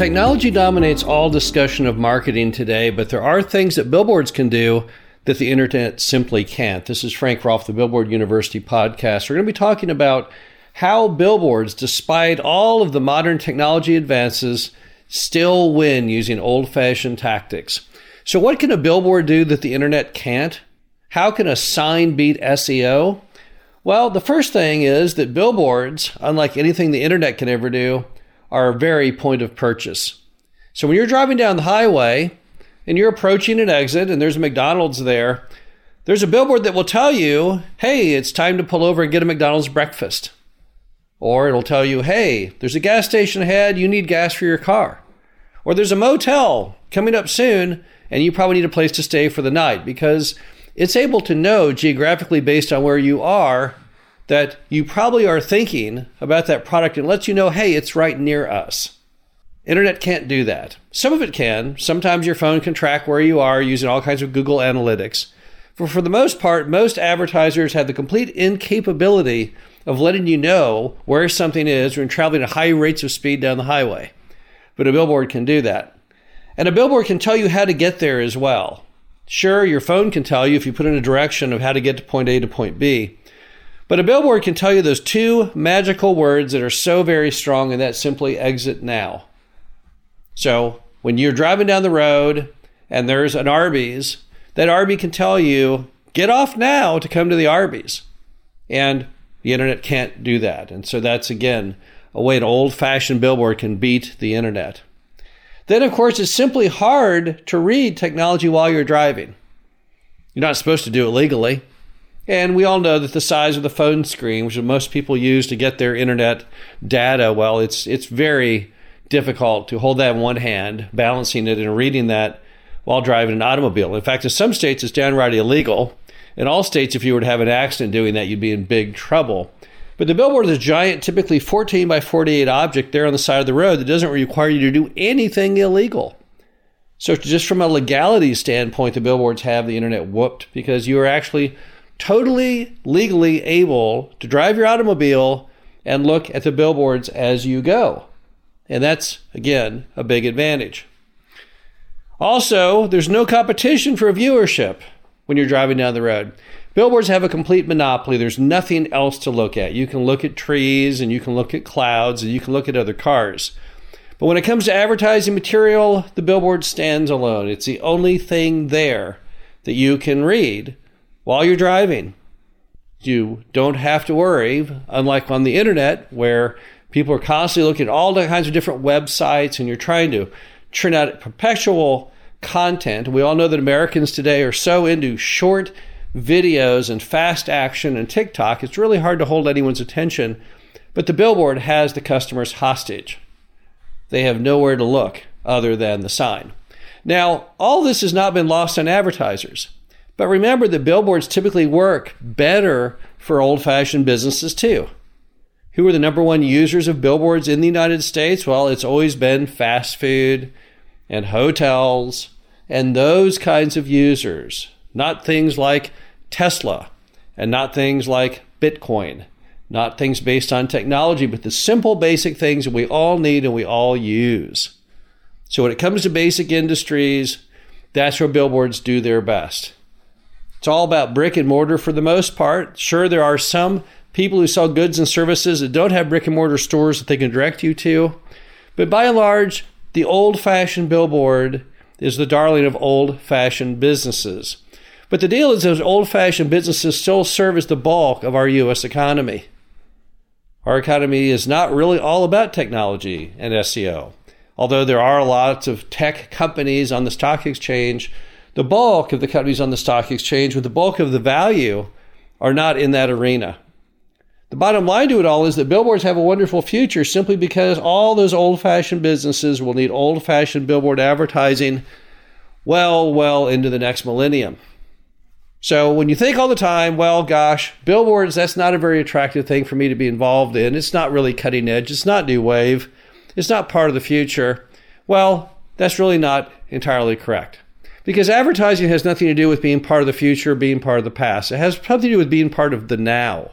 Technology dominates all discussion of marketing today, but there are things that billboards can do that the internet simply can't. This is Frank Rolfe, the Billboard University podcast. We're going to be talking about how billboards, despite all of the modern technology advances, still win using old fashioned tactics. So, what can a billboard do that the internet can't? How can a sign beat SEO? Well, the first thing is that billboards, unlike anything the internet can ever do, are very point of purchase. So when you're driving down the highway and you're approaching an exit and there's a McDonald's there, there's a billboard that will tell you, hey, it's time to pull over and get a McDonald's breakfast. Or it'll tell you, hey, there's a gas station ahead, you need gas for your car. Or there's a motel coming up soon and you probably need a place to stay for the night because it's able to know geographically based on where you are that you probably are thinking about that product and lets you know, hey, it's right near us. Internet can't do that. Some of it can. Sometimes your phone can track where you are using all kinds of Google Analytics. For, for the most part, most advertisers have the complete incapability of letting you know where something is when traveling at high rates of speed down the highway. But a billboard can do that. And a billboard can tell you how to get there as well. Sure, your phone can tell you if you put in a direction of how to get to point A to point B. But a billboard can tell you those two magical words that are so very strong, and that's simply exit now. So when you're driving down the road and there's an Arby's, that Arby can tell you, get off now to come to the Arby's. And the internet can't do that. And so that's, again, a way an old fashioned billboard can beat the internet. Then, of course, it's simply hard to read technology while you're driving. You're not supposed to do it legally. And we all know that the size of the phone screen, which most people use to get their internet data, well, it's it's very difficult to hold that in one hand, balancing it and reading that while driving an automobile. In fact, in some states, it's downright illegal. In all states, if you were to have an accident doing that, you'd be in big trouble. But the billboard is a giant, typically 14 by 48 object there on the side of the road that doesn't require you to do anything illegal. So, just from a legality standpoint, the billboards have the internet whooped because you are actually totally legally able to drive your automobile and look at the billboards as you go. And that's, again, a big advantage. Also, there's no competition for viewership when you're driving down the road. Billboards have a complete monopoly. There's nothing else to look at. You can look at trees and you can look at clouds and you can look at other cars. But when it comes to advertising material, the billboard stands alone. It's the only thing there that you can read while you're driving. You don't have to worry, unlike on the internet where people are constantly looking at all kinds of different websites and you're trying to churn out perpetual content. We all know that Americans today are so into short videos and fast action and TikTok, it's really hard to hold anyone's attention. But the billboard has the customers hostage. They have nowhere to look other than the sign. Now, all this has not been lost on advertisers. But remember that billboards typically work better for old fashioned businesses too. Who are the number one users of billboards in the United States? Well, it's always been fast food and hotels and those kinds of users, not things like Tesla and not things like Bitcoin, not things based on technology, but the simple basic things that we all need and we all use. So when it comes to basic industries, that's where billboards do their best. It's all about brick and mortar for the most part. Sure, there are some people who sell goods and services that don't have brick and mortar stores that they can direct you to. But by and large, the old fashioned billboard is the darling of old fashioned businesses. But the deal is, those old fashioned businesses still serve as the bulk of our U.S. economy. Our economy is not really all about technology and SEO. Although there are lots of tech companies on the stock exchange the bulk of the companies on the stock exchange with the bulk of the value are not in that arena. The bottom line to it all is that billboards have a wonderful future simply because all those old fashioned businesses will need old fashioned billboard advertising well, well into the next millennium. So when you think all the time, well, gosh, billboards, that's not a very attractive thing for me to be involved in. It's not really cutting edge. It's not new wave. It's not part of the future. Well, that's really not entirely correct. Because advertising has nothing to do with being part of the future, being part of the past. It has something to do with being part of the now.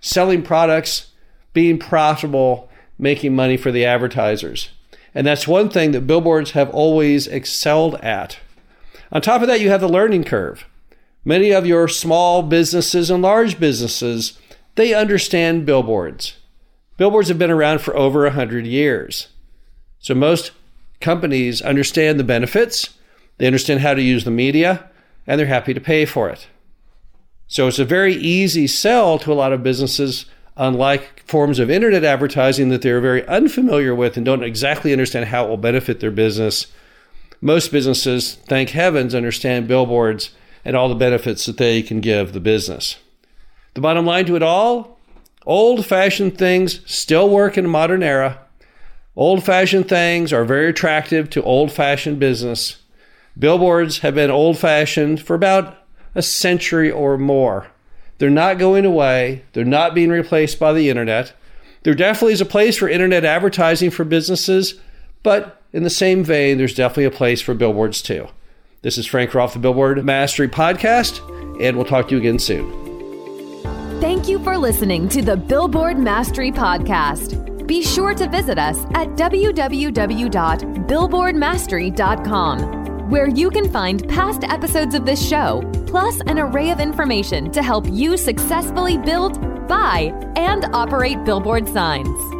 Selling products, being profitable, making money for the advertisers. And that's one thing that billboards have always excelled at. On top of that, you have the learning curve. Many of your small businesses and large businesses, they understand billboards. Billboards have been around for over 100 years. So most companies understand the benefits, they understand how to use the media, and they're happy to pay for it. So it's a very easy sell to a lot of businesses, unlike forms of internet advertising that they're very unfamiliar with and don't exactly understand how it will benefit their business. Most businesses, thank heavens, understand billboards and all the benefits that they can give the business. The bottom line to it all old fashioned things still work in a modern era. Old fashioned things are very attractive to old fashioned business. Billboards have been old fashioned for about a century or more. They're not going away, they're not being replaced by the internet. There definitely is a place for internet advertising for businesses, but in the same vein, there's definitely a place for billboards too. This is Frank Rolfe, the Billboard Mastery Podcast, and we'll talk to you again soon. Thank you for listening to the Billboard Mastery Podcast. Be sure to visit us at www.billboardmastery.com, where you can find past episodes of this show, plus an array of information to help you successfully build, buy, and operate billboard signs.